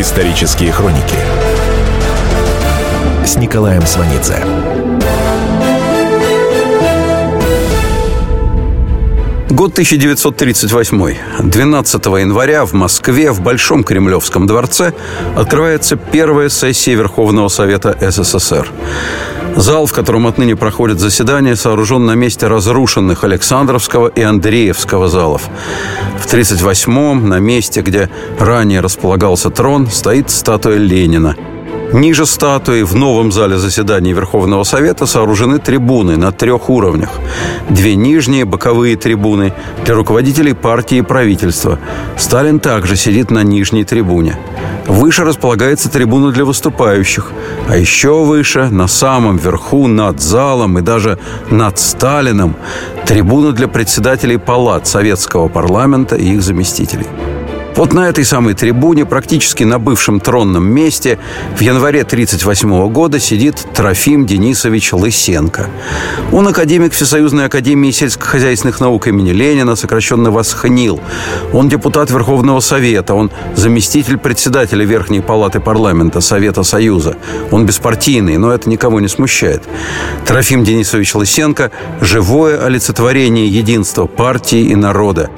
Исторические хроники с Николаем Сванидзе. Год 1938. 12 января в Москве в Большом Кремлевском дворце открывается первая сессия Верховного Совета СССР. Зал, в котором отныне проходит заседание, сооружен на месте разрушенных Александровского и Андреевского залов. В 1938-м на месте, где ранее располагался трон, стоит статуя Ленина – Ниже статуи в новом зале заседаний Верховного Совета сооружены трибуны на трех уровнях. Две нижние боковые трибуны для руководителей партии и правительства. Сталин также сидит на нижней трибуне. Выше располагается трибуна для выступающих, а еще выше, на самом верху, над залом и даже над Сталином, трибуна для председателей палат советского парламента и их заместителей. Вот на этой самой трибуне, практически на бывшем тронном месте, в январе 1938 года сидит Трофим Денисович Лысенко. Он академик Всесоюзной академии сельскохозяйственных наук имени Ленина, сокращенно ВОСХНИЛ. Он депутат Верховного Совета, он заместитель председателя Верхней Палаты Парламента Совета Союза. Он беспартийный, но это никого не смущает. Трофим Денисович Лысенко – живое олицетворение единства партии и народа.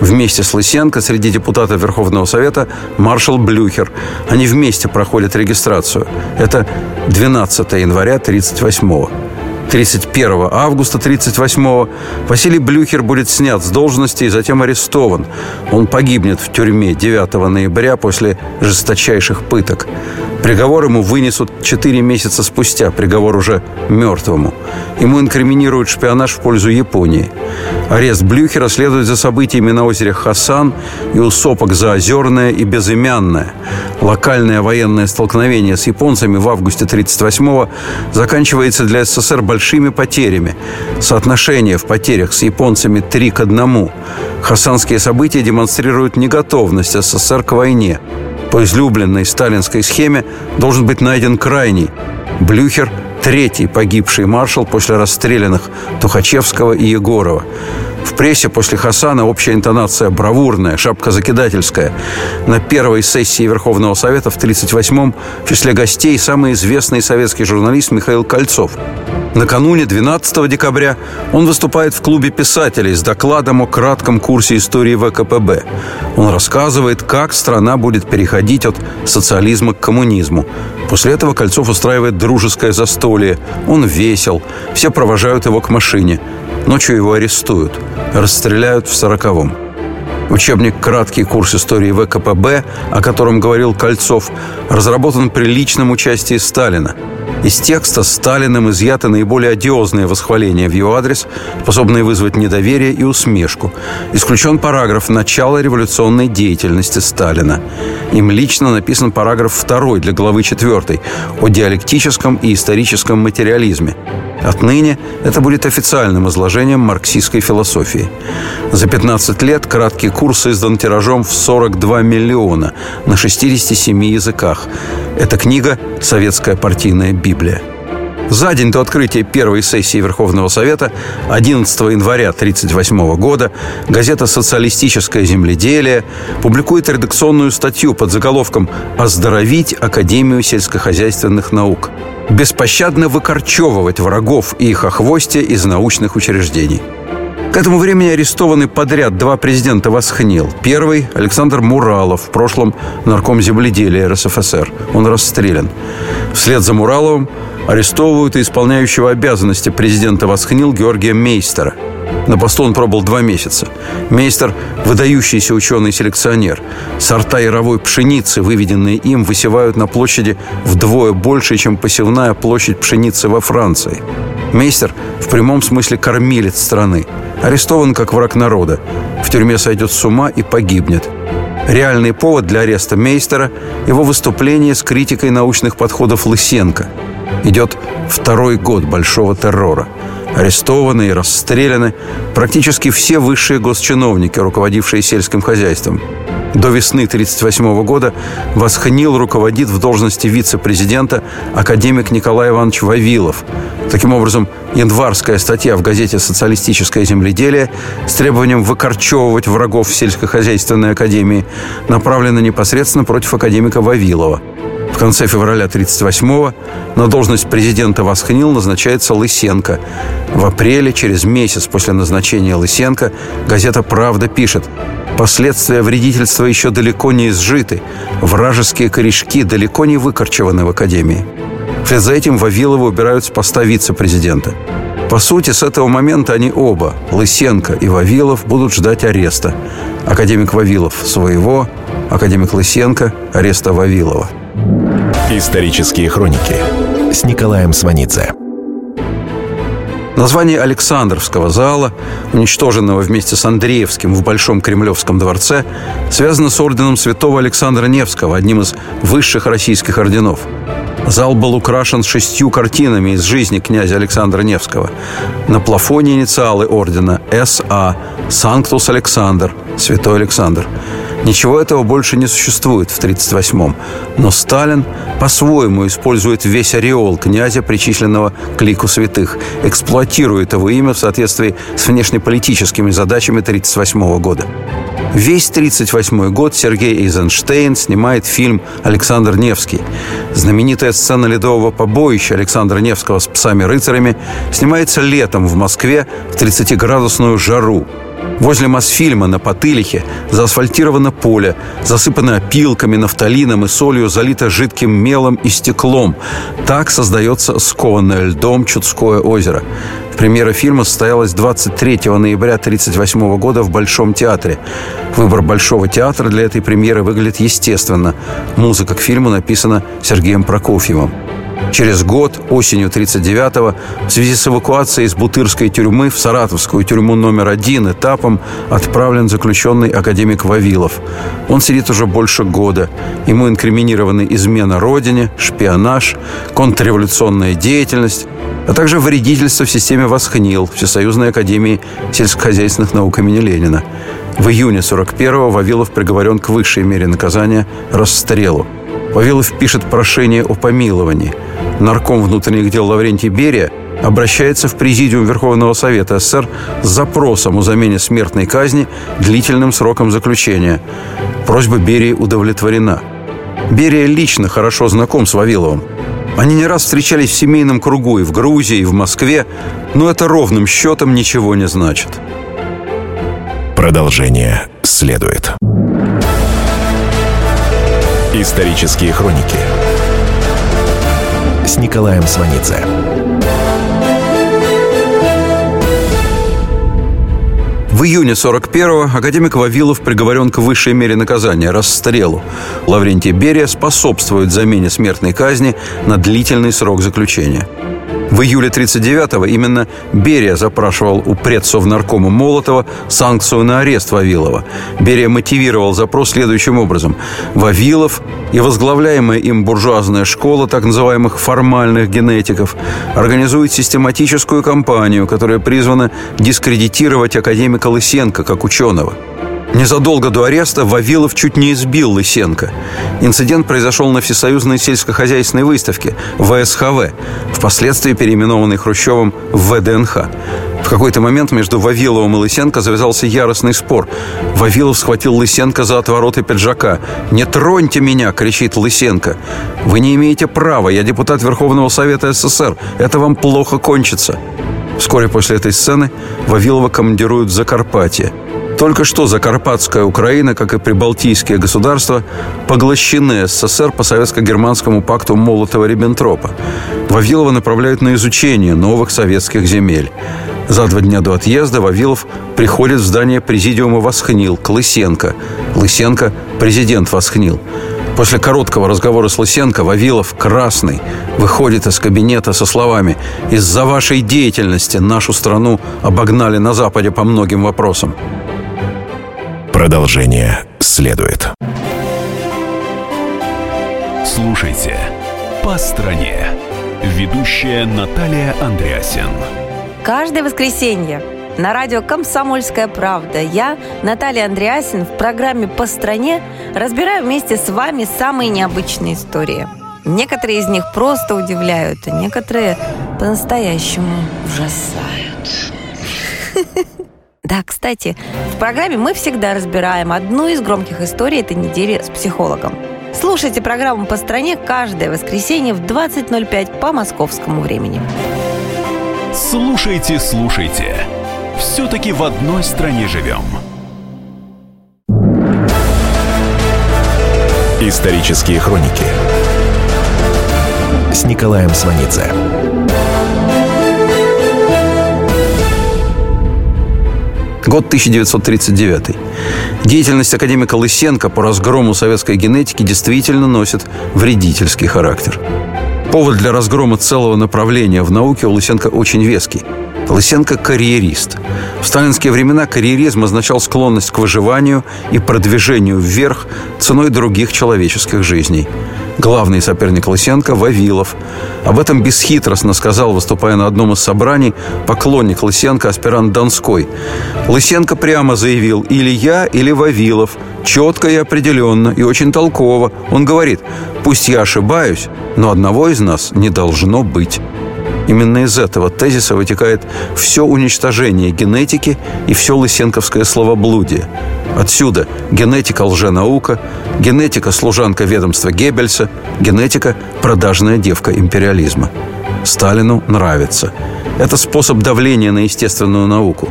Вместе с Лысенко среди депутатов Верховного Совета маршал Блюхер. Они вместе проходят регистрацию. Это 12 января 1938 года. 31 августа 1938 Василий Блюхер будет снят с должности и затем арестован. Он погибнет в тюрьме 9 ноября после жесточайших пыток. Приговор ему вынесут 4 месяца спустя, приговор уже мертвому. Ему инкриминируют шпионаж в пользу Японии. Арест Блюхера следует за событиями на озере Хасан и у сопок Заозерное и Безымянное. Локальное военное столкновение с японцами в августе 1938-го заканчивается для СССР большими потерями. Соотношение в потерях с японцами 3 к 1. Хасанские события демонстрируют неготовность СССР к войне. По излюбленной сталинской схеме должен быть найден крайний. Блюхер – третий погибший маршал после расстрелянных Тухачевского и Егорова. В прессе после Хасана общая интонация бравурная, шапка закидательская. На первой сессии Верховного Совета в 1938-м в числе гостей самый известный советский журналист Михаил Кольцов. Накануне 12 декабря он выступает в клубе писателей с докладом о кратком курсе истории ВКПБ. Он рассказывает, как страна будет переходить от социализма к коммунизму. После этого Кольцов устраивает дружеское застолье. Он весел. Все провожают его к машине. Ночью его арестуют. Расстреляют в сороковом. Учебник «Краткий курс истории ВКПБ», о котором говорил Кольцов, разработан при личном участии Сталина. Из текста Сталиным изъяты наиболее одиозные восхваления в его адрес, способные вызвать недоверие и усмешку. Исключен параграф «Начало революционной деятельности Сталина». Им лично написан параграф 2 для главы 4 о диалектическом и историческом материализме. Отныне это будет официальным изложением марксистской философии. За 15 лет краткий курс издан тиражом в 42 миллиона на 67 языках. Эта книга – советская партийная Библия. За день до открытия первой сессии Верховного Совета 11 января 1938 года газета «Социалистическое земледелие» публикует редакционную статью под заголовком «Оздоровить Академию сельскохозяйственных наук» беспощадно выкорчевывать врагов и их охвостия из научных учреждений. К этому времени арестованы подряд два президента Восхнил. Первый – Александр Муралов, в прошлом нарком земледелия РСФСР. Он расстрелян. Вслед за Мураловым арестовывают исполняющего обязанности президента Восхнил Георгия Мейстера – на посту он пробыл два месяца. Мейстер – выдающийся ученый-селекционер. Сорта яровой пшеницы, выведенные им, высевают на площади вдвое больше, чем посевная площадь пшеницы во Франции. Мейстер в прямом смысле кормилец страны. Арестован как враг народа. В тюрьме сойдет с ума и погибнет. Реальный повод для ареста Мейстера – его выступление с критикой научных подходов Лысенко. Идет второй год большого террора – Арестованы и расстреляны практически все высшие госчиновники, руководившие сельским хозяйством. До весны 1938 года Восхнил руководит в должности вице-президента академик Николай Иванович Вавилов. Таким образом, январская статья в газете «Социалистическое земледелие» с требованием выкорчевывать врагов сельскохозяйственной академии направлена непосредственно против академика Вавилова. В конце февраля 1938-го на должность президента Восхнил назначается Лысенко. В апреле, через месяц после назначения Лысенко, газета «Правда» пишет Последствия вредительства еще далеко не изжиты. Вражеские корешки далеко не выкорчеваны в Академии. Вслед за этим Вавилова убирают с поста вице-президента. По сути, с этого момента они оба, Лысенко и Вавилов, будут ждать ареста. Академик Вавилов – своего, академик Лысенко – ареста Вавилова. Исторические хроники с Николаем Сванидзе. Название Александровского зала, уничтоженного вместе с Андреевским в Большом Кремлевском дворце, связано с орденом святого Александра Невского, одним из высших российских орденов. Зал был украшен шестью картинами из жизни князя Александра Невского. На плафоне инициалы ордена С.А. Санктус Александр, Святой Александр. Ничего этого больше не существует в 1938-м. Но Сталин по-своему использует весь ореол князя, причисленного к лику святых, эксплуатирует его имя в соответствии с внешнеполитическими задачами 1938 года. Весь 1938 год Сергей Эйзенштейн снимает фильм «Александр Невский». Знаменитая сцена ледового побоища Александра Невского с псами-рыцарями снимается летом в Москве в 30-градусную жару. Возле Мосфильма на Потылихе заасфальтировано поле, засыпано опилками, нафталином и солью, залито жидким мелом и стеклом. Так создается скованное льдом Чудское озеро. Премьера фильма состоялась 23 ноября 1938 года в Большом театре. Выбор Большого театра для этой премьеры выглядит естественно. Музыка к фильму написана Сергеем Прокофьевым. Через год, осенью 1939-го, в связи с эвакуацией из Бутырской тюрьмы в Саратовскую тюрьму номер один этапом отправлен заключенный академик Вавилов. Он сидит уже больше года. Ему инкриминированы измена родине, шпионаж, контрреволюционная деятельность, а также вредительство в системе Восхнил Всесоюзной академии сельскохозяйственных наук имени Ленина. В июне 41-го Вавилов приговорен к высшей мере наказания – расстрелу. Вавилов пишет прошение о помиловании. Нарком внутренних дел Лаврентий Берия обращается в Президиум Верховного Совета СССр с запросом о замене смертной казни длительным сроком заключения. Просьба Берии удовлетворена. Берия лично хорошо знаком с Вавиловым. Они не раз встречались в семейном кругу и в Грузии, и в Москве, но это ровным счетом ничего не значит. Продолжение следует. Исторические хроники с Николаем Сванидзе. В июне 41-го академик Вавилов приговорен к высшей мере наказания – расстрелу. Лаврентий Берия способствует замене смертной казни на длительный срок заключения – в июле 1939-го именно Берия запрашивал у предсовнаркома Молотова санкцию на арест Вавилова. Берия мотивировал запрос следующим образом. Вавилов и возглавляемая им буржуазная школа так называемых формальных генетиков организует систематическую кампанию, которая призвана дискредитировать академика Лысенко как ученого – Незадолго до ареста Вавилов чуть не избил Лысенко. Инцидент произошел на Всесоюзной сельскохозяйственной выставке ВСХВ, впоследствии переименованной Хрущевым в ВДНХ. В какой-то момент между Вавиловым и Лысенко завязался яростный спор. Вавилов схватил Лысенко за отвороты пиджака. «Не троньте меня!» – кричит Лысенко. «Вы не имеете права, я депутат Верховного Совета СССР. Это вам плохо кончится». Вскоре после этой сцены Вавилова командируют в Закарпатье – только что Закарпатская Украина, как и прибалтийские государства, поглощены СССР по советско-германскому пакту Молотова-Риббентропа. Вавилова направляют на изучение новых советских земель. За два дня до отъезда Вавилов приходит в здание президиума Восхнил к Лысенко. Лысенко – президент Восхнил. После короткого разговора с Лысенко Вавилов, красный, выходит из кабинета со словами «Из-за вашей деятельности нашу страну обогнали на Западе по многим вопросам». Продолжение следует. Слушайте «По стране». Ведущая Наталья Андреасен. Каждое воскресенье на радио «Комсомольская правда». Я, Наталья Андреасин, в программе «По стране» разбираю вместе с вами самые необычные истории. Некоторые из них просто удивляют, а некоторые по-настоящему ужасают. Да, кстати, в программе мы всегда разбираем одну из громких историй этой недели с психологом. Слушайте программу «По стране» каждое воскресенье в 20.05 по московскому времени. Слушайте, слушайте. Все-таки в одной стране живем. Исторические хроники с Николаем Сванидзе. Год 1939. Деятельность академика Лысенко по разгрому советской генетики действительно носит вредительский характер. Повод для разгрома целого направления в науке у Лысенко очень веский. Лысенко – карьерист. В сталинские времена карьеризм означал склонность к выживанию и продвижению вверх ценой других человеческих жизней. Главный соперник Лысенко – Вавилов. Об этом бесхитростно сказал, выступая на одном из собраний, поклонник Лысенко, аспирант Донской. Лысенко прямо заявил «или я, или Вавилов». Четко и определенно, и очень толково. Он говорит «пусть я ошибаюсь, но одного из нас не должно быть». Именно из этого тезиса вытекает все уничтожение генетики и все лысенковское словоблудие. Отсюда генетика – лженаука, генетика – служанка ведомства Геббельса, генетика – продажная девка империализма. Сталину нравится. Это способ давления на естественную науку.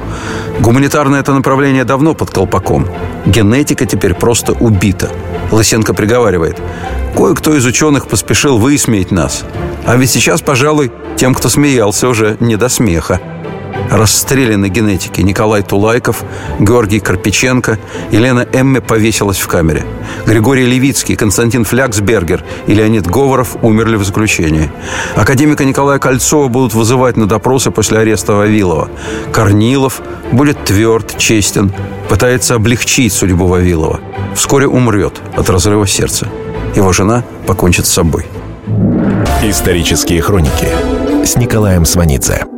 Гуманитарное это направление давно под колпаком. Генетика теперь просто убита. Лысенко приговаривает. Кое-кто из ученых поспешил высмеять нас. А ведь сейчас, пожалуй, тем, кто смеялся, уже не до смеха. Расстреляны генетики Николай Тулайков, Георгий Карпиченко, Елена Эмме повесилась в камере. Григорий Левицкий, Константин Фляксбергер и Леонид Говоров умерли в заключении. Академика Николая Кольцова будут вызывать на допросы после ареста Вавилова. Корнилов будет тверд, честен, пытается облегчить судьбу Вавилова. Вскоре умрет от разрыва сердца. Его жена покончит с собой. Исторические хроники с Николаем Сванидзе.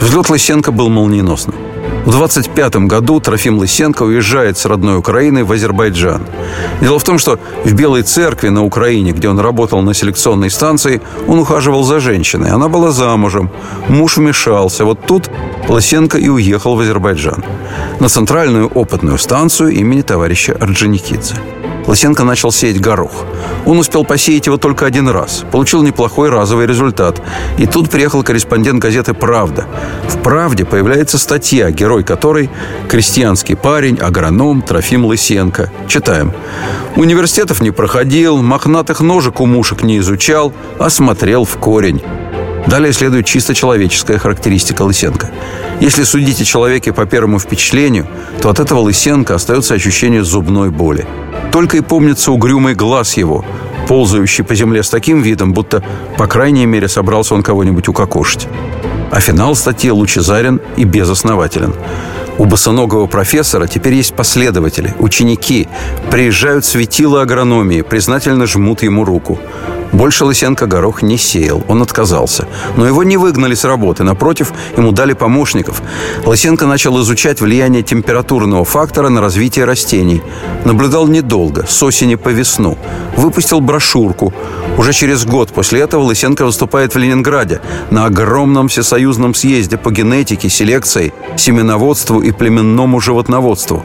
Взлет Лысенко был молниеносным. В 25 году Трофим Лысенко уезжает с родной Украины в Азербайджан. Дело в том, что в Белой церкви на Украине, где он работал на селекционной станции, он ухаживал за женщиной. Она была замужем. Муж вмешался. Вот тут Лысенко и уехал в Азербайджан. На центральную опытную станцию имени товарища Орджоникидзе. Лысенко начал сеять горох. Он успел посеять его только один раз. Получил неплохой разовый результат. И тут приехал корреспондент газеты «Правда». В «Правде» появляется статья, герой которой – крестьянский парень, агроном Трофим Лысенко. Читаем. Университетов не проходил, мохнатых ножек у мушек не изучал, а смотрел в корень. Далее следует чисто человеческая характеристика Лысенко. Если судить о человеке по первому впечатлению, то от этого Лысенко остается ощущение зубной боли. Только и помнится угрюмый глаз его, ползающий по земле с таким видом, будто, по крайней мере, собрался он кого-нибудь укокошить. А финал статьи лучезарен и безоснователен. У босоногого профессора теперь есть последователи, ученики. Приезжают светила агрономии, признательно жмут ему руку. Больше Лысенко горох не сеял, он отказался. Но его не выгнали с работы, напротив, ему дали помощников. Лысенко начал изучать влияние температурного фактора на развитие растений. Наблюдал недолго, с осени по весну. Выпустил брошюрку. Уже через год после этого Лысенко выступает в Ленинграде на огромном всесоюзном съезде по генетике, селекции, семеноводству и племенному животноводству.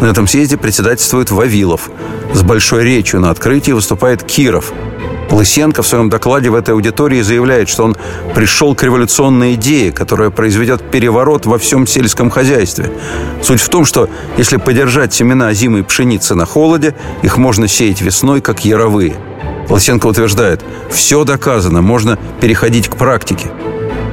На этом съезде председательствует Вавилов. С большой речью на открытии выступает Киров – Лысенко в своем докладе в этой аудитории заявляет, что он пришел к революционной идее, которая произведет переворот во всем сельском хозяйстве. Суть в том, что если подержать семена зимой пшеницы на холоде, их можно сеять весной, как яровые. Лысенко утверждает, все доказано, можно переходить к практике.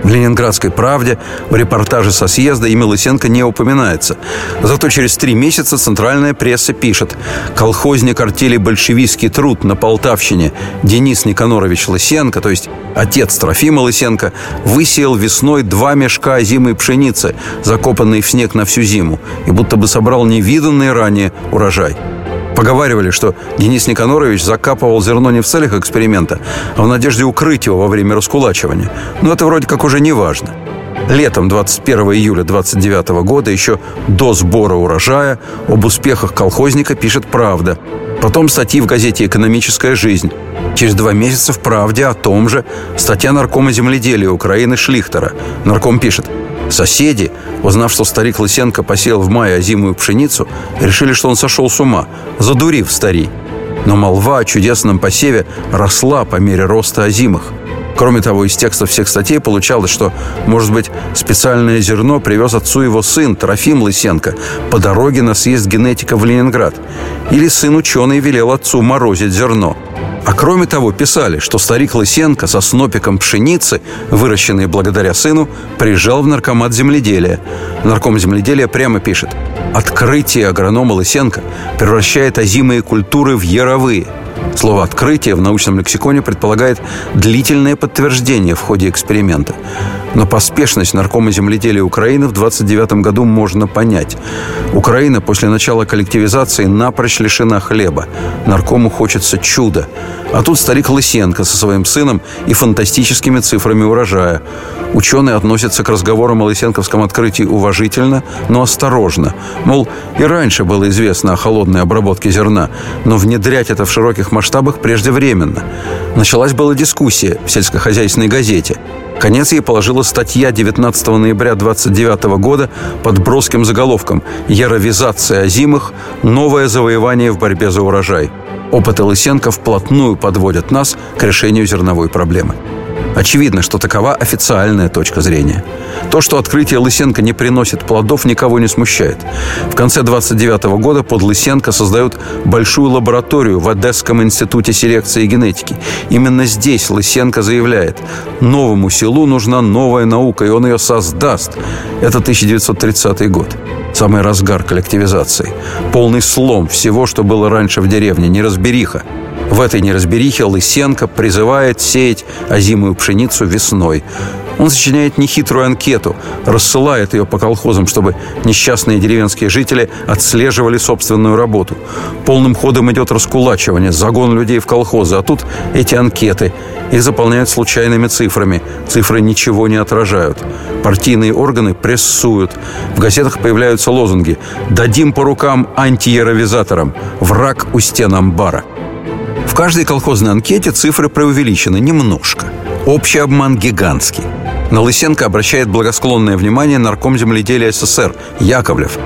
В «Ленинградской правде» в репортаже со съезда имя Лысенко не упоминается. Зато через три месяца центральная пресса пишет «Колхозник артели «Большевистский труд» на Полтавщине Денис Никанорович Лысенко, то есть отец Трофима Лысенко, высеял весной два мешка зимой пшеницы, закопанной в снег на всю зиму, и будто бы собрал невиданный ранее урожай. Поговаривали, что Денис Никанорович закапывал зерно не в целях эксперимента, а в надежде укрыть его во время раскулачивания. Но это вроде как уже не важно. Летом 21 июля 29 года, еще до сбора урожая, об успехах колхозника пишет «Правда». Потом статьи в газете «Экономическая жизнь». Через два месяца в «Правде» о том же статья наркома земледелия Украины Шлихтера. Нарком пишет Соседи, узнав, что старик Лысенко посеял в мае озимую пшеницу, решили, что он сошел с ума, задурив старей. Но молва о чудесном посеве росла по мере роста озимых – Кроме того, из текстов всех статей получалось, что, может быть, специальное зерно привез отцу его сын Трофим Лысенко по дороге на съезд генетика в Ленинград. Или сын ученый велел отцу морозить зерно. А кроме того, писали, что старик Лысенко со снопиком пшеницы, выращенной благодаря сыну, приезжал в наркомат земледелия. Нарком земледелия прямо пишет «Открытие агронома Лысенко превращает озимые культуры в яровые – Слово «открытие» в научном лексиконе предполагает длительное подтверждение в ходе эксперимента. Но поспешность наркома земледелия Украины в 29 году можно понять. Украина после начала коллективизации напрочь лишена хлеба. Наркому хочется чуда. А тут старик Лысенко со своим сыном и фантастическими цифрами урожая. Ученые относятся к разговорам о лысенковском открытии уважительно, но осторожно. Мол, и раньше было известно о холодной обработке зерна, но внедрять это в широких масштабах преждевременно. Началась была дискуссия в сельскохозяйственной газете. Конец ей положила статья 19 ноября 29 года под броским заголовком «Яровизация озимых. Новое завоевание в борьбе за урожай». Опыты Лысенко вплотную подводят нас к решению зерновой проблемы. Очевидно, что такова официальная точка зрения. То, что открытие Лысенко не приносит плодов, никого не смущает. В конце 29 года под Лысенко создают большую лабораторию в Одесском институте селекции и генетики. Именно здесь Лысенко заявляет, новому селу нужна новая наука, и он ее создаст. Это 1930 год. Самый разгар коллективизации. Полный слом всего, что было раньше в деревне, неразбериха. В этой неразберихе Лысенко призывает сеять озимую пшеницу весной. Он сочиняет нехитрую анкету, рассылает ее по колхозам, чтобы несчастные деревенские жители отслеживали собственную работу. Полным ходом идет раскулачивание, загон людей в колхозы, а тут эти анкеты. Их заполняют случайными цифрами. Цифры ничего не отражают. Партийные органы прессуют. В газетах появляются лозунги «Дадим по рукам антиеровизаторам», «Враг у стен амбара». В каждой колхозной анкете цифры преувеличены немножко. Общий обман гигантский. На Лысенко обращает благосклонное внимание нарком земледелия СССР Яковлев.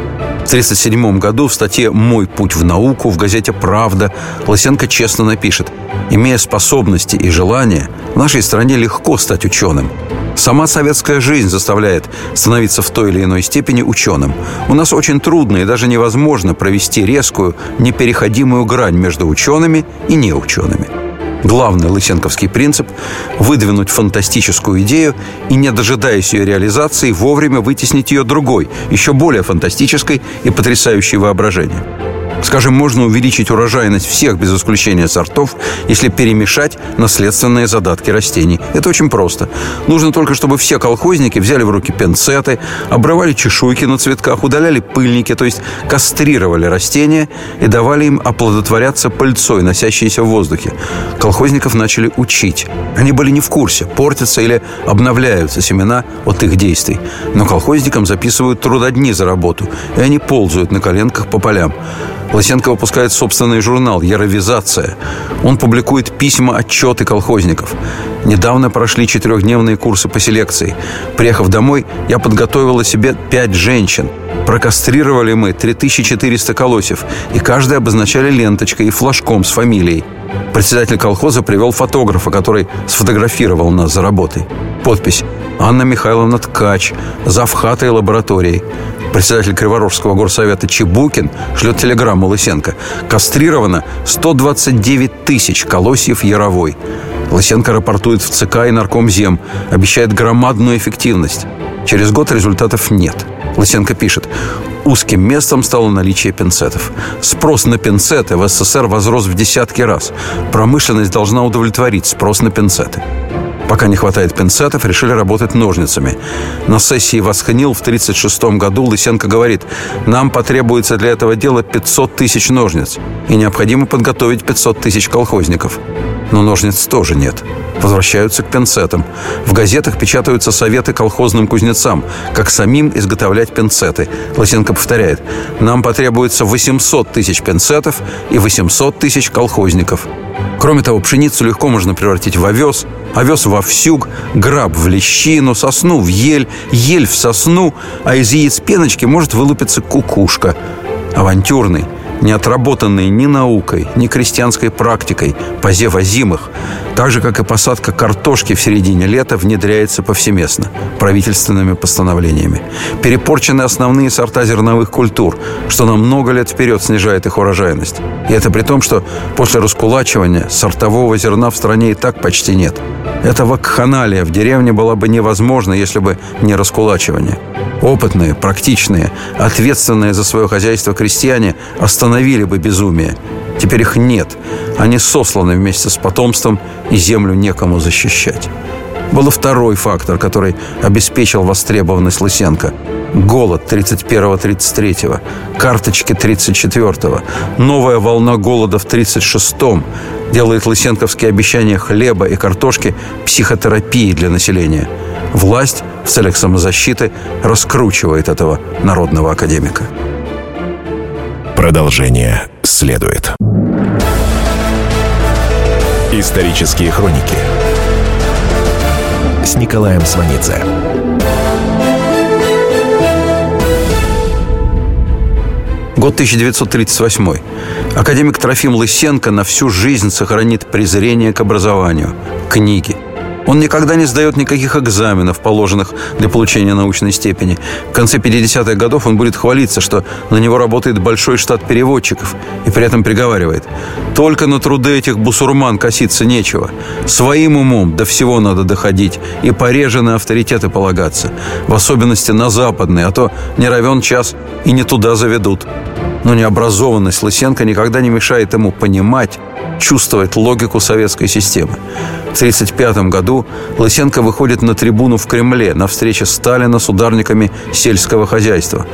В 1937 году в статье «Мой путь в науку» в газете «Правда» Лысенко честно напишет «Имея способности и желание, в нашей стране легко стать ученым. Сама советская жизнь заставляет становиться в той или иной степени ученым. У нас очень трудно и даже невозможно провести резкую, непереходимую грань между учеными и неучеными. Главный лысенковский принцип – выдвинуть фантастическую идею и, не дожидаясь ее реализации, вовремя вытеснить ее другой, еще более фантастической и потрясающей воображение. Скажем, можно увеличить урожайность всех без исключения сортов, если перемешать наследственные задатки растений. Это очень просто. Нужно только, чтобы все колхозники взяли в руки пенцеты, обрывали чешуйки на цветках, удаляли пыльники, то есть кастрировали растения и давали им оплодотворяться пыльцой, носящейся в воздухе. Колхозников начали учить. Они были не в курсе, портятся или обновляются семена от их действий. Но колхозникам записывают трудодни за работу, и они ползают на коленках по полям. Лысенко выпускает собственный журнал «Яровизация». Он публикует письма, отчеты колхозников. Недавно прошли четырехдневные курсы по селекции. Приехав домой, я подготовила себе пять женщин. Прокастрировали мы 3400 колосьев, и каждый обозначали ленточкой и флажком с фамилией. Председатель колхоза привел фотографа, который сфотографировал нас за работой. Подпись «Анна Михайловна Ткач, завхатой лабораторией». Председатель Криворожского горсовета Чебукин шлет телеграмму Лысенко. Кастрировано 129 тысяч колосьев яровой. Лысенко рапортует в ЦК и Наркомзем, обещает громадную эффективность. Через год результатов нет. Лысенко пишет, узким местом стало наличие пинцетов. Спрос на пинцеты в СССР возрос в десятки раз. Промышленность должна удовлетворить спрос на пинцеты. Пока не хватает пинцетов, решили работать ножницами. На сессии Восхнил в 1936 году Лысенко говорит, нам потребуется для этого дела 500 тысяч ножниц, и необходимо подготовить 500 тысяч колхозников. Но ножниц тоже нет. Возвращаются к пинцетам. В газетах печатаются советы колхозным кузнецам, как самим изготовлять пинцеты. Лысенко повторяет, нам потребуется 800 тысяч пинцетов и 800 тысяч колхозников. Кроме того, пшеницу легко можно превратить в овес, овес в овсюк, граб в лещину, сосну в ель, ель в сосну, а из яиц пеночки может вылупиться кукушка. Авантюрный, не отработанные ни наукой, ни крестьянской практикой, позев озимых, так же, как и посадка картошки в середине лета, внедряется повсеместно правительственными постановлениями. Перепорчены основные сорта зерновых культур, что на много лет вперед снижает их урожайность. И это при том, что после раскулачивания сортового зерна в стране и так почти нет. Эта вакханалия в деревне была бы невозможна, если бы не раскулачивание. Опытные, практичные, ответственные за свое хозяйство крестьяне остановили бы безумие. Теперь их нет. Они сосланы вместе с потомством, и землю некому защищать. Был второй фактор, который обеспечил востребованность Лысенко. Голод 31-33, карточки 34-го, новая волна голода в 36-м делает лысенковские обещания хлеба и картошки психотерапией для населения. Власть в целях самозащиты раскручивает этого народного академика. Продолжение следует. Исторические хроники с Николаем Сванидзе. Год 1938. Академик Трофим Лысенко на всю жизнь сохранит презрение к образованию, книги – он никогда не сдает никаких экзаменов, положенных для получения научной степени. В конце 50-х годов он будет хвалиться, что на него работает большой штат переводчиков, и при этом приговаривает. Только на труды этих бусурман коситься нечего. Своим умом до всего надо доходить и пореже на авторитеты полагаться. В особенности на западные, а то не равен час и не туда заведут. Но необразованность Лысенко никогда не мешает ему понимать, чувствовать логику советской системы. В 1935 году Лысенко выходит на трибуну в Кремле на встрече Сталина с ударниками сельского хозяйства.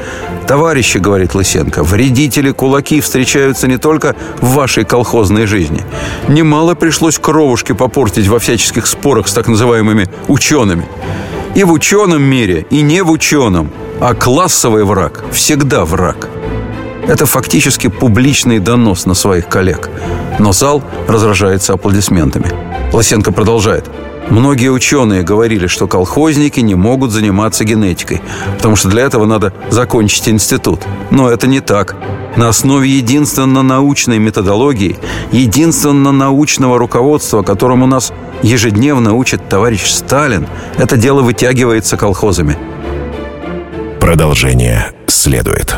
«Товарищи, — говорит Лысенко, — вредители кулаки встречаются не только в вашей колхозной жизни. Немало пришлось кровушки попортить во всяческих спорах с так называемыми учеными. И в ученом мире, и не в ученом, а классовый враг всегда враг». Это фактически публичный донос на своих коллег. Но зал разражается аплодисментами. Лосенко продолжает. Многие ученые говорили, что колхозники не могут заниматься генетикой, потому что для этого надо закончить институт. Но это не так. На основе единственно научной методологии, единственно научного руководства, которому нас ежедневно учит товарищ Сталин, это дело вытягивается колхозами. Продолжение следует.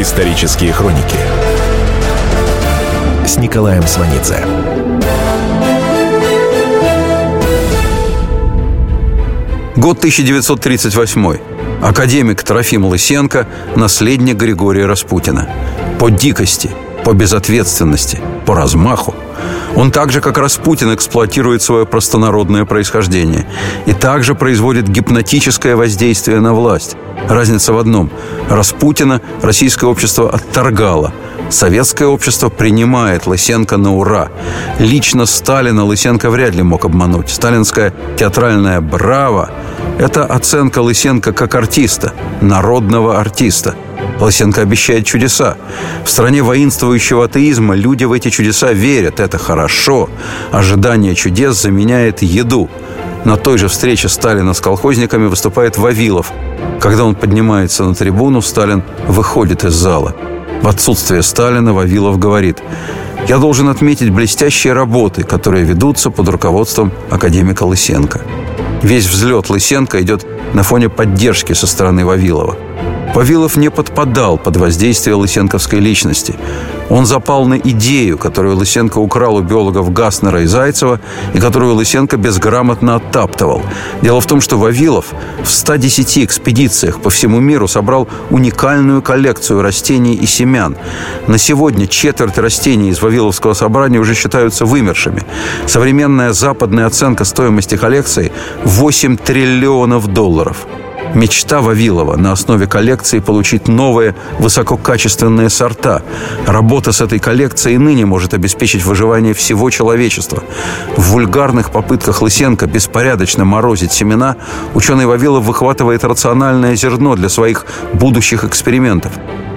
Исторические хроники с Николаем Сванидзе. Год 1938. Академик Трофим Лысенко – наследник Григория Распутина. По дикости, по безответственности, по размаху он так же, как Распутин, эксплуатирует свое простонародное происхождение и также производит гипнотическое воздействие на власть. Разница в одном. Распутина российское общество отторгало. Советское общество принимает Лысенко на ура. Лично Сталина Лысенко вряд ли мог обмануть. Сталинская театральная «Браво» – это оценка Лысенко как артиста, народного артиста – Лысенко обещает чудеса. В стране воинствующего атеизма люди в эти чудеса верят. Это хорошо. Ожидание чудес заменяет еду. На той же встрече Сталина с колхозниками выступает Вавилов. Когда он поднимается на трибуну, Сталин выходит из зала. В отсутствие Сталина Вавилов говорит «Я должен отметить блестящие работы, которые ведутся под руководством академика Лысенко». Весь взлет Лысенко идет на фоне поддержки со стороны Вавилова. Вавилов не подпадал под воздействие лысенковской личности. Он запал на идею, которую Лысенко украл у биологов Гаснера и Зайцева, и которую Лысенко безграмотно оттаптывал. Дело в том, что Вавилов в 110 экспедициях по всему миру собрал уникальную коллекцию растений и семян. На сегодня четверть растений из Вавиловского собрания уже считаются вымершими. Современная западная оценка стоимости коллекции – 8 триллионов долларов. Мечта Вавилова на основе коллекции получить новые высококачественные сорта. Работа с этой коллекцией ныне может обеспечить выживание всего человечества. В вульгарных попытках Лысенко беспорядочно морозить семена ученый Вавилов выхватывает рациональное зерно для своих будущих экспериментов.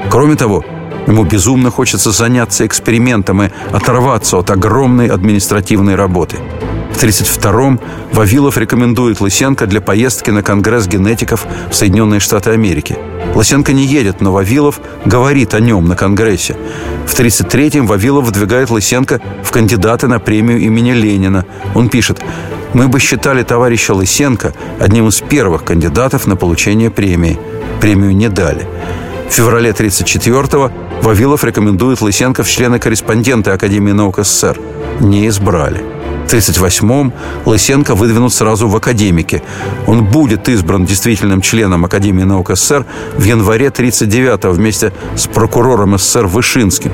Кроме того, Ему безумно хочется заняться экспериментом и оторваться от огромной административной работы. В 1932-м Вавилов рекомендует Лысенко для поездки на Конгресс генетиков в Соединенные Штаты Америки. Лысенко не едет, но Вавилов говорит о нем на Конгрессе. В 1933-м Вавилов выдвигает Лысенко в кандидаты на премию имени Ленина. Он пишет «Мы бы считали товарища Лысенко одним из первых кандидатов на получение премии. Премию не дали». В феврале 1934-го Вавилов рекомендует Лысенко в члены-корреспонденты Академии наук СССР. Не избрали. В 1938-м Лысенко выдвинут сразу в академике. Он будет избран действительным членом Академии наук СССР в январе 1939-го вместе с прокурором СССР Вышинским.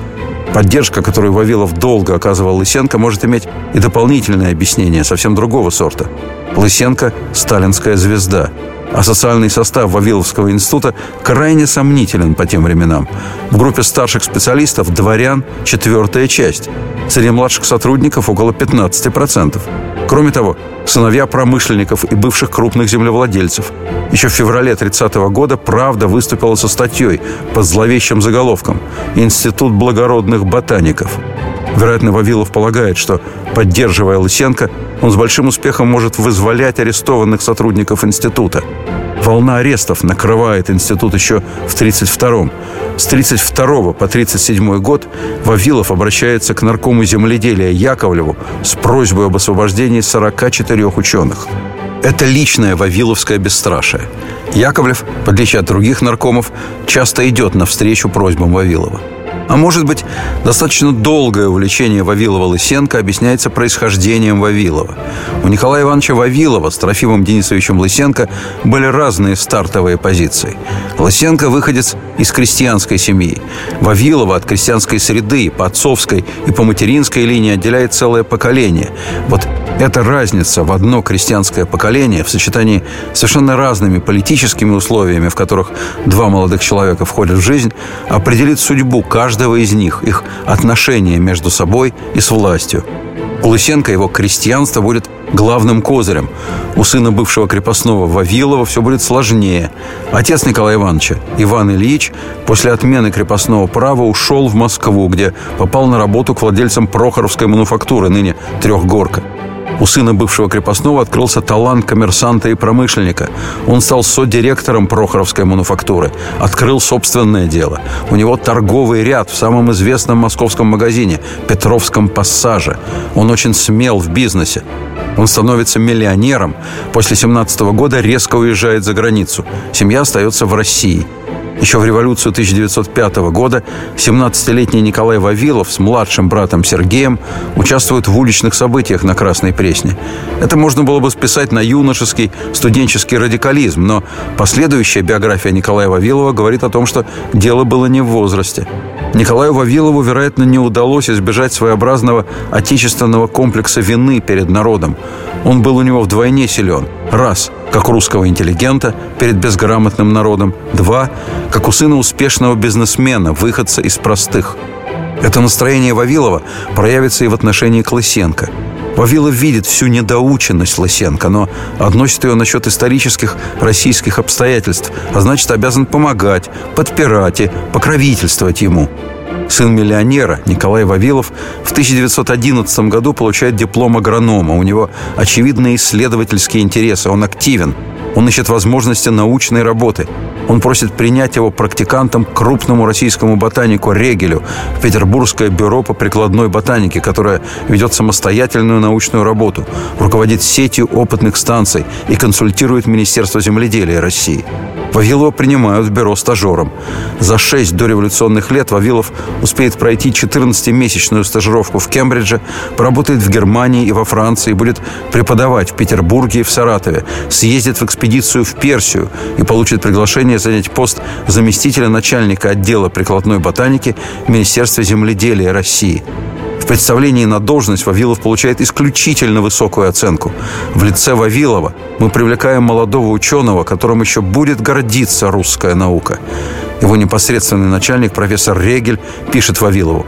Поддержка, которую Вавилов долго оказывал Лысенко, может иметь и дополнительное объяснение совсем другого сорта. Лысенко – сталинская звезда – а социальный состав Вавиловского института крайне сомнителен по тем временам. В группе старших специалистов дворян – четвертая часть. Среди младших сотрудников около 15%. Кроме того, сыновья промышленников и бывших крупных землевладельцев. Еще в феврале 30 -го года «Правда» выступила со статьей под зловещим заголовком «Институт благородных ботаников». Вероятно, Вавилов полагает, что, поддерживая Лысенко, он с большим успехом может вызволять арестованных сотрудников института. Волна арестов накрывает институт еще в 1932-м. С 1932 по 1937 год Вавилов обращается к наркому земледелия Яковлеву с просьбой об освобождении 44 ученых. Это личное вавиловское бесстрашие. Яковлев, в отличие от других наркомов, часто идет навстречу просьбам Вавилова. А может быть, достаточно долгое увлечение Вавилова-Лысенко объясняется происхождением Вавилова. У Николая Ивановича Вавилова с Трофимом Денисовичем Лысенко были разные стартовые позиции. Лысенко – выходец из крестьянской семьи. Вавилова от крестьянской среды по отцовской и по материнской линии отделяет целое поколение. Вот эта разница в одно крестьянское поколение в сочетании с совершенно разными политическими условиями, в которых два молодых человека входят в жизнь, определит судьбу каждого каждого из них, их отношения между собой и с властью. У Лысенко его крестьянство будет главным козырем. У сына бывшего крепостного Вавилова все будет сложнее. Отец Николая Ивановича, Иван Ильич, после отмены крепостного права ушел в Москву, где попал на работу к владельцам Прохоровской мануфактуры, ныне Трехгорка. У сына бывшего крепостного открылся талант коммерсанта и промышленника. Он стал содиректором Прохоровской мануфактуры, открыл собственное дело. У него торговый ряд в самом известном московском магазине – Петровском пассаже. Он очень смел в бизнесе. Он становится миллионером. После 17 года резко уезжает за границу. Семья остается в России – еще в революцию 1905 года 17-летний Николай Вавилов с младшим братом Сергеем участвуют в уличных событиях на Красной Пресне. Это можно было бы списать на юношеский студенческий радикализм, но последующая биография Николая Вавилова говорит о том, что дело было не в возрасте. Николаю Вавилову, вероятно, не удалось избежать своеобразного отечественного комплекса вины перед народом. Он был у него вдвойне силен. Раз, как русского интеллигента перед безграмотным народом. Два, как у сына успешного бизнесмена, выходца из простых. Это настроение Вавилова проявится и в отношении к Лысенко. Вавилов видит всю недоученность Лысенко, но относит ее насчет исторических российских обстоятельств, а значит, обязан помогать, подпирать и покровительствовать ему. Сын миллионера Николай Вавилов в 1911 году получает диплом агронома. У него очевидные исследовательские интересы, он активен. Он ищет возможности научной работы. Он просит принять его практикантом крупному российскому ботанику Регелю в Петербургское бюро по прикладной ботанике, которое ведет самостоятельную научную работу, руководит сетью опытных станций и консультирует Министерство земледелия России. Вавилова принимают в бюро стажером. За шесть дореволюционных лет Вавилов успеет пройти 14-месячную стажировку в Кембридже, поработает в Германии и во Франции, будет преподавать в Петербурге и в Саратове, съездит в экспедицию в Персию и получит приглашение занять пост заместителя начальника отдела прикладной ботаники Министерства земледелия России – в представлении на должность Вавилов получает исключительно высокую оценку. В лице Вавилова мы привлекаем молодого ученого, которым еще будет гордиться русская наука. Его непосредственный начальник, профессор Регель, пишет Вавилову.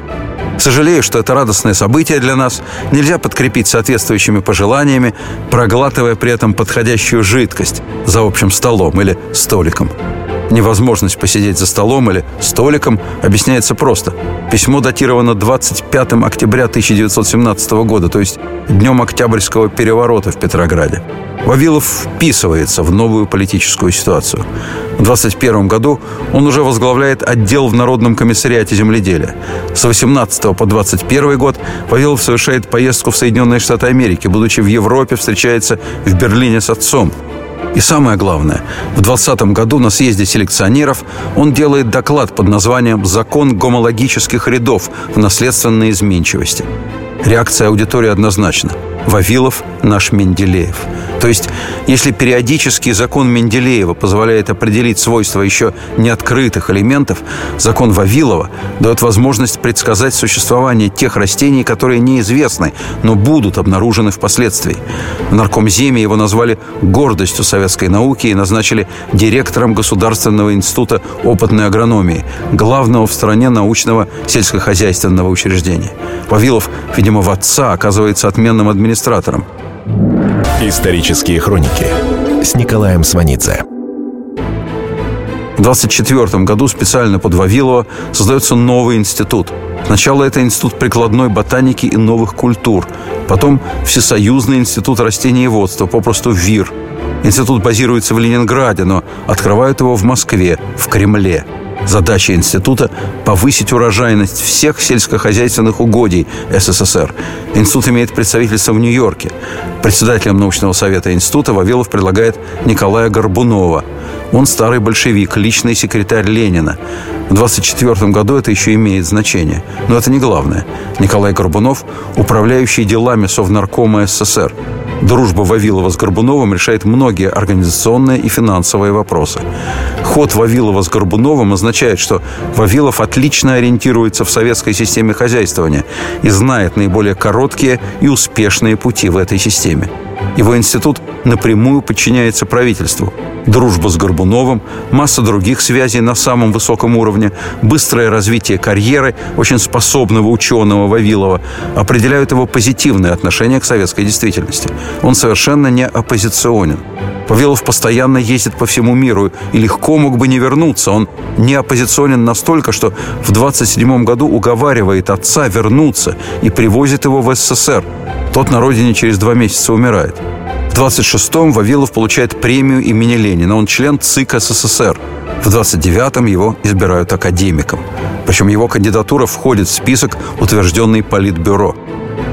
Сожалею, что это радостное событие для нас нельзя подкрепить соответствующими пожеланиями, проглатывая при этом подходящую жидкость за общим столом или столиком. Невозможность посидеть за столом или столиком объясняется просто. Письмо датировано 25 октября 1917 года, то есть днем Октябрьского переворота в Петрограде. Вавилов вписывается в новую политическую ситуацию. В 21 году он уже возглавляет отдел в Народном комиссариате земледелия. С 18 по 21 год Вавилов совершает поездку в Соединенные Штаты Америки. Будучи в Европе, встречается в Берлине с отцом. И самое главное, в 2020 году на съезде селекционеров он делает доклад под названием «Закон гомологических рядов в наследственной изменчивости». Реакция аудитории однозначна. Вавилов – наш Менделеев. То есть, если периодический закон Менделеева позволяет определить свойства еще не открытых элементов, закон Вавилова дает возможность предсказать существование тех растений, которые неизвестны, но будут обнаружены впоследствии. В наркомземе его назвали гордостью советской науки и назначили директором Государственного института опытной агрономии, главного в стране научного сельскохозяйственного учреждения. Вавилов, видимо, в отца оказывается отменным администратором. Исторические хроники с Николаем Сванидзе. В 24 году специально под Вавилова создается новый институт. Сначала это институт прикладной ботаники и новых культур, потом Всесоюзный институт растениеводства, попросту ВИР. Институт базируется в Ленинграде, но открывают его в Москве, в Кремле – Задача института – повысить урожайность всех сельскохозяйственных угодий СССР. Институт имеет представительство в Нью-Йорке. Председателем научного совета института Вавилов предлагает Николая Горбунова. Он старый большевик, личный секретарь Ленина. В 24 году это еще имеет значение. Но это не главное. Николай Горбунов – управляющий делами Совнаркома СССР. Дружба Вавилова с Горбуновым решает многие организационные и финансовые вопросы. Ход Вавилова с Горбуновым означает, что Вавилов отлично ориентируется в советской системе хозяйствования и знает наиболее короткие и успешные пути в этой системе. Его институт напрямую подчиняется правительству. Дружба с Горбуновым, масса других связей на самом высоком уровне, быстрое развитие карьеры очень способного ученого Вавилова определяют его позитивное отношение к советской действительности. Он совершенно не оппозиционен. Вавилов постоянно ездит по всему миру и легко мог бы не вернуться. Он не оппозиционен настолько, что в 27 году уговаривает отца вернуться и привозит его в СССР. Тот на родине через два месяца умирает. В 26-м Вавилов получает премию имени Ленина. Он член ЦИК СССР. В 29-м его избирают академиком. Причем его кандидатура входит в список, утвержденный Политбюро.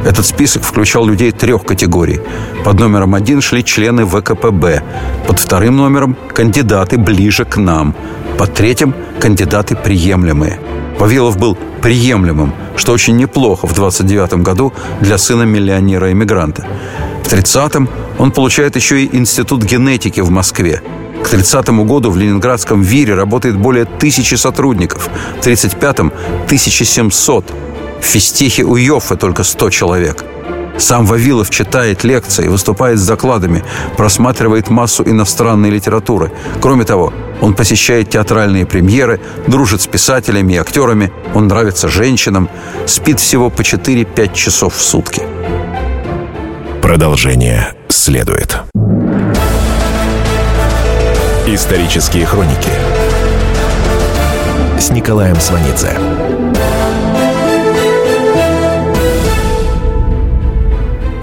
Этот список включал людей трех категорий. Под номером один шли члены ВКПБ. Под вторым номером – кандидаты ближе к нам. Под третьим – кандидаты приемлемые. Вавилов был приемлемым, что очень неплохо в 29 году для сына миллионера-эмигранта. В 30-м он получает еще и Институт генетики в Москве. К 30 году в Ленинградском ВИРе работает более тысячи сотрудников. В 35-м – 1700. В физтехе у Йоффе только 100 человек. Сам Вавилов читает лекции, выступает с докладами, просматривает массу иностранной литературы. Кроме того, он посещает театральные премьеры, дружит с писателями и актерами, он нравится женщинам, спит всего по 4-5 часов в сутки. Продолжение следует. Исторические хроники с Николаем Сванидзе.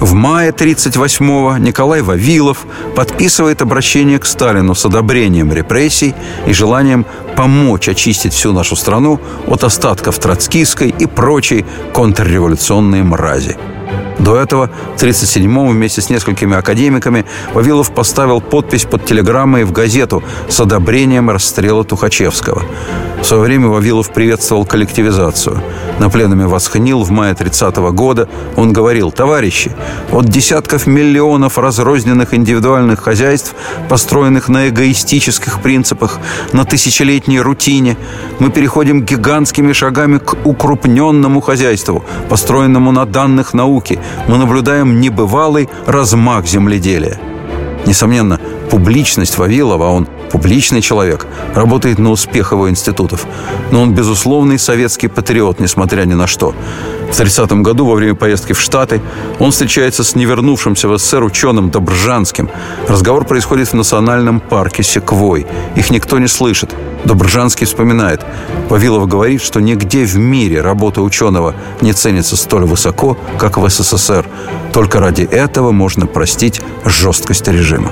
В мае 1938-го Николай Вавилов подписывает обращение к Сталину с одобрением репрессий и желанием помочь очистить всю нашу страну от остатков троцкистской и прочей контрреволюционной мрази. До этого, в 1937-м, вместе с несколькими академиками, Вавилов поставил подпись под телеграммой в газету с одобрением расстрела Тухачевского. В свое время Вавилов приветствовал коллективизацию. На пленуме Восхнил в мае 30 -го года он говорил, «Товарищи, от десятков миллионов разрозненных индивидуальных хозяйств, построенных на эгоистических принципах, на тысячелетней рутине, мы переходим гигантскими шагами к укрупненному хозяйству, построенному на данных науки. Мы наблюдаем небывалый размах земледелия». Несомненно, публичность Вавилова, он публичный человек, работает на успех его институтов. Но он безусловный советский патриот, несмотря ни на что. В 30 году, во время поездки в Штаты, он встречается с невернувшимся в СССР ученым Добржанским. Разговор происходит в национальном парке Секвой. Их никто не слышит. Добржанский вспоминает. Вавилов говорит, что нигде в мире работа ученого не ценится столь высоко, как в СССР. Только ради этого можно простить жесткость режима.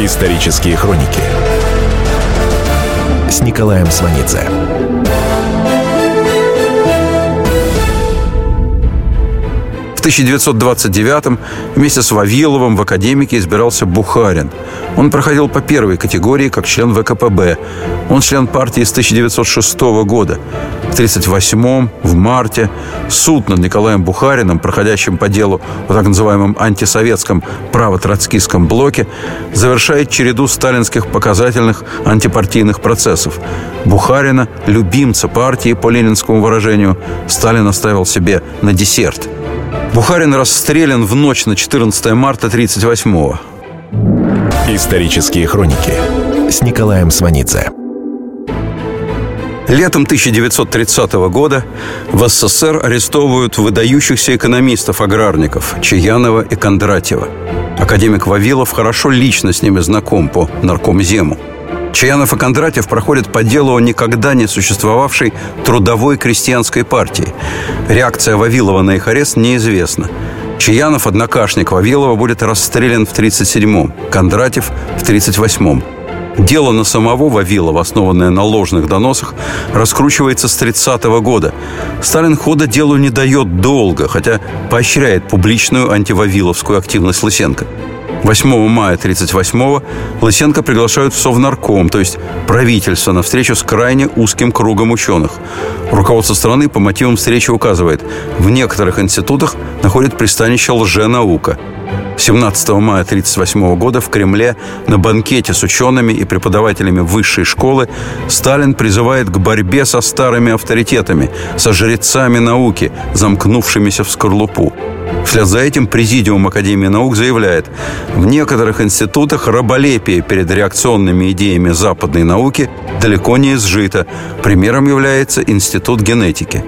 Исторические хроники с Николаем Сванидзе. В 1929-м вместе с Вавиловым в академике избирался Бухарин. Он проходил по первой категории как член ВКПБ. Он член партии с 1906 года. В 1938-м, в марте, суд над Николаем Бухариным, проходящим по делу о так называемом антисоветском право-троцкистском блоке, завершает череду сталинских показательных антипартийных процессов. Бухарина, любимца партии по ленинскому выражению, Сталин оставил себе на десерт – Бухарин расстрелян в ночь на 14 марта 1938-го. Исторические хроники с Николаем Сванидзе. Летом 1930 года в СССР арестовывают выдающихся экономистов-аграрников Чаянова и Кондратьева. Академик Вавилов хорошо лично с ними знаком по наркомзему – Чаянов и Кондратьев проходят по делу о никогда не существовавшей трудовой крестьянской партии. Реакция Вавилова на их арест неизвестна. Чаянов, однокашник Вавилова, будет расстрелян в 1937-м, Кондратьев – в 1938-м. Дело на самого Вавилова, основанное на ложных доносах, раскручивается с 30 -го года. Сталин хода делу не дает долго, хотя поощряет публичную антивавиловскую активность Лысенко. 8 мая 1938-го Лысенко приглашают в Совнарком, то есть правительство, на встречу с крайне узким кругом ученых. Руководство страны по мотивам встречи указывает, в некоторых институтах находит пристанище лженаука. 17 мая 1938 года в Кремле на банкете с учеными и преподавателями высшей школы Сталин призывает к борьбе со старыми авторитетами, со жрецами науки, замкнувшимися в скорлупу. Вслед за этим Президиум Академии наук заявляет, в некоторых институтах раболепие перед реакционными идеями западной науки далеко не изжито. Примером является Институт генетики.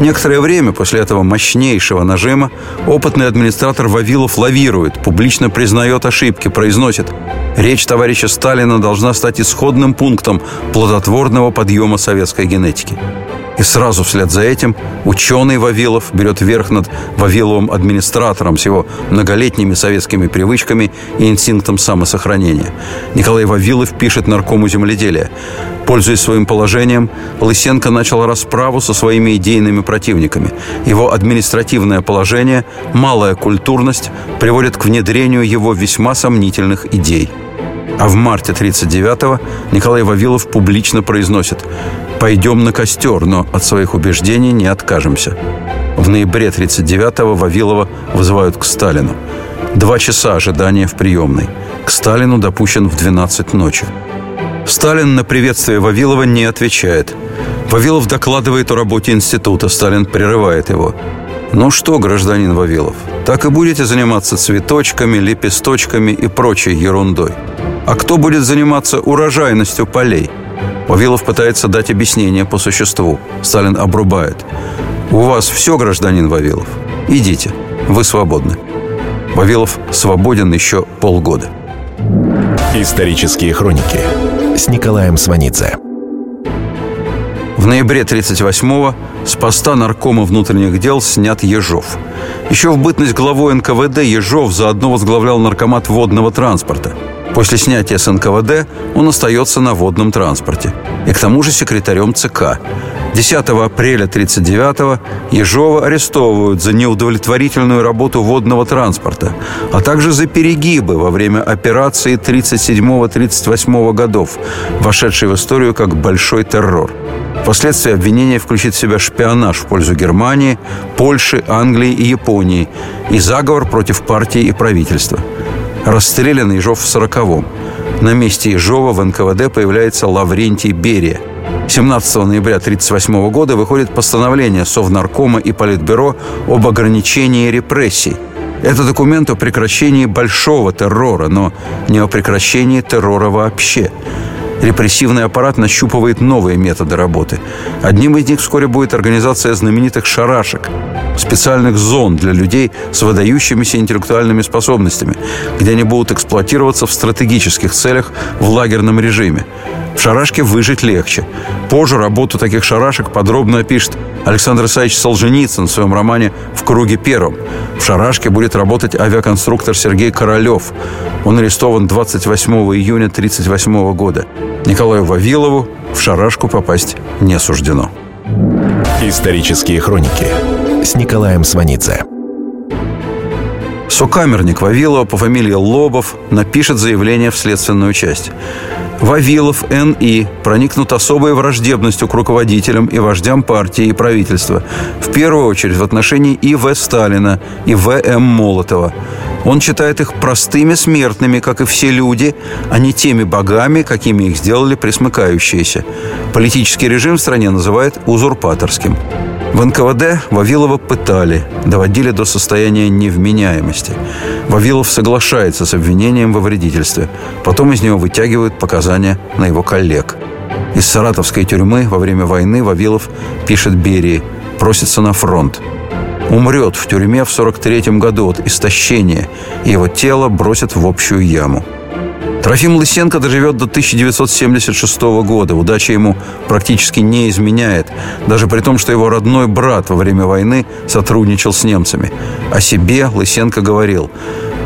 Некоторое время после этого мощнейшего нажима опытный администратор Вавилов лавирует, публично признает ошибки, произносит «Речь товарища Сталина должна стать исходным пунктом плодотворного подъема советской генетики». И сразу вслед за этим ученый Вавилов берет верх над Вавиловым администратором с его многолетними советскими привычками и инстинктом самосохранения. Николай Вавилов пишет наркому земледелия. Пользуясь своим положением, Лысенко начал расправу со своими идейными противниками. Его административное положение, малая культурность приводят к внедрению его весьма сомнительных идей. А в марте 1939-го Николай Вавилов публично произносит «Пойдем на костер, но от своих убеждений не откажемся». В ноябре 1939-го Вавилова вызывают к Сталину. Два часа ожидания в приемной. К Сталину допущен в 12 ночи. Сталин на приветствие Вавилова не отвечает. Вавилов докладывает о работе института. Сталин прерывает его. Ну что, гражданин Вавилов, так и будете заниматься цветочками, лепесточками и прочей ерундой. А кто будет заниматься урожайностью полей? Вавилов пытается дать объяснение по существу. Сталин обрубает. У вас все, гражданин Вавилов. Идите, вы свободны. Вавилов свободен еще полгода. Исторические хроники с Николаем Сванидзе. В ноябре 1938-го с поста наркома внутренних дел снят Ежов. Еще в бытность главой НКВД Ежов заодно возглавлял наркомат водного транспорта. После снятия с НКВД он остается на водном транспорте. И к тому же секретарем ЦК. 10 апреля 1939-го Ежова арестовывают за неудовлетворительную работу водного транспорта, а также за перегибы во время операции 1937-1938 годов, вошедшей в историю как «большой террор». Впоследствии обвинение включит в себя шпионаж в пользу Германии, Польши, Англии и Японии и заговор против партии и правительства. Расстрелян Ежов в 40-м. На месте Ежова в НКВД появляется Лаврентий Берия. 17 ноября 1938 года выходит постановление Совнаркома и Политбюро об ограничении репрессий. Это документ о прекращении большого террора, но не о прекращении террора вообще. Репрессивный аппарат нащупывает новые методы работы. Одним из них вскоре будет организация знаменитых «шарашек» – специальных зон для людей с выдающимися интеллектуальными способностями, где они будут эксплуатироваться в стратегических целях в лагерном режиме. В шарашке выжить легче. Позже работу таких шарашек подробно опишет Александр Исаевич Солженицын в своем романе «В круге первом». В шарашке будет работать авиаконструктор Сергей Королев. Он арестован 28 июня 1938 года. Николаю Вавилову в шарашку попасть не суждено. Исторические хроники с Николаем Сванидзе. Сокамерник Вавилова по фамилии Лобов напишет заявление в следственную часть. Вавилов Н.И. проникнут особой враждебностью к руководителям и вождям партии и правительства, в первую очередь в отношении И. В. Сталина и В. М. Молотова. Он считает их простыми смертными, как и все люди, а не теми богами, какими их сделали присмыкающиеся. Политический режим в стране называет узурпаторским. В НКВД Вавилова пытали, доводили до состояния невменяемости. Вавилов соглашается с обвинением во вредительстве. Потом из него вытягивают показания на его коллег. Из саратовской тюрьмы во время войны Вавилов пишет Берии, просится на фронт. Умрет в тюрьме в 43 году от истощения, и его тело бросят в общую яму. Трофим Лысенко доживет до 1976 года. Удача ему практически не изменяет, даже при том, что его родной брат во время войны сотрудничал с немцами. О себе Лысенко говорил –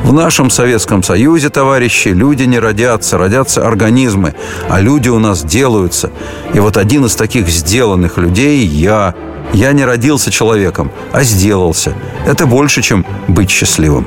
в нашем Советском Союзе, товарищи, люди не родятся, родятся организмы, а люди у нас делаются. И вот один из таких сделанных людей – я. Я не родился человеком, а сделался. Это больше, чем быть счастливым.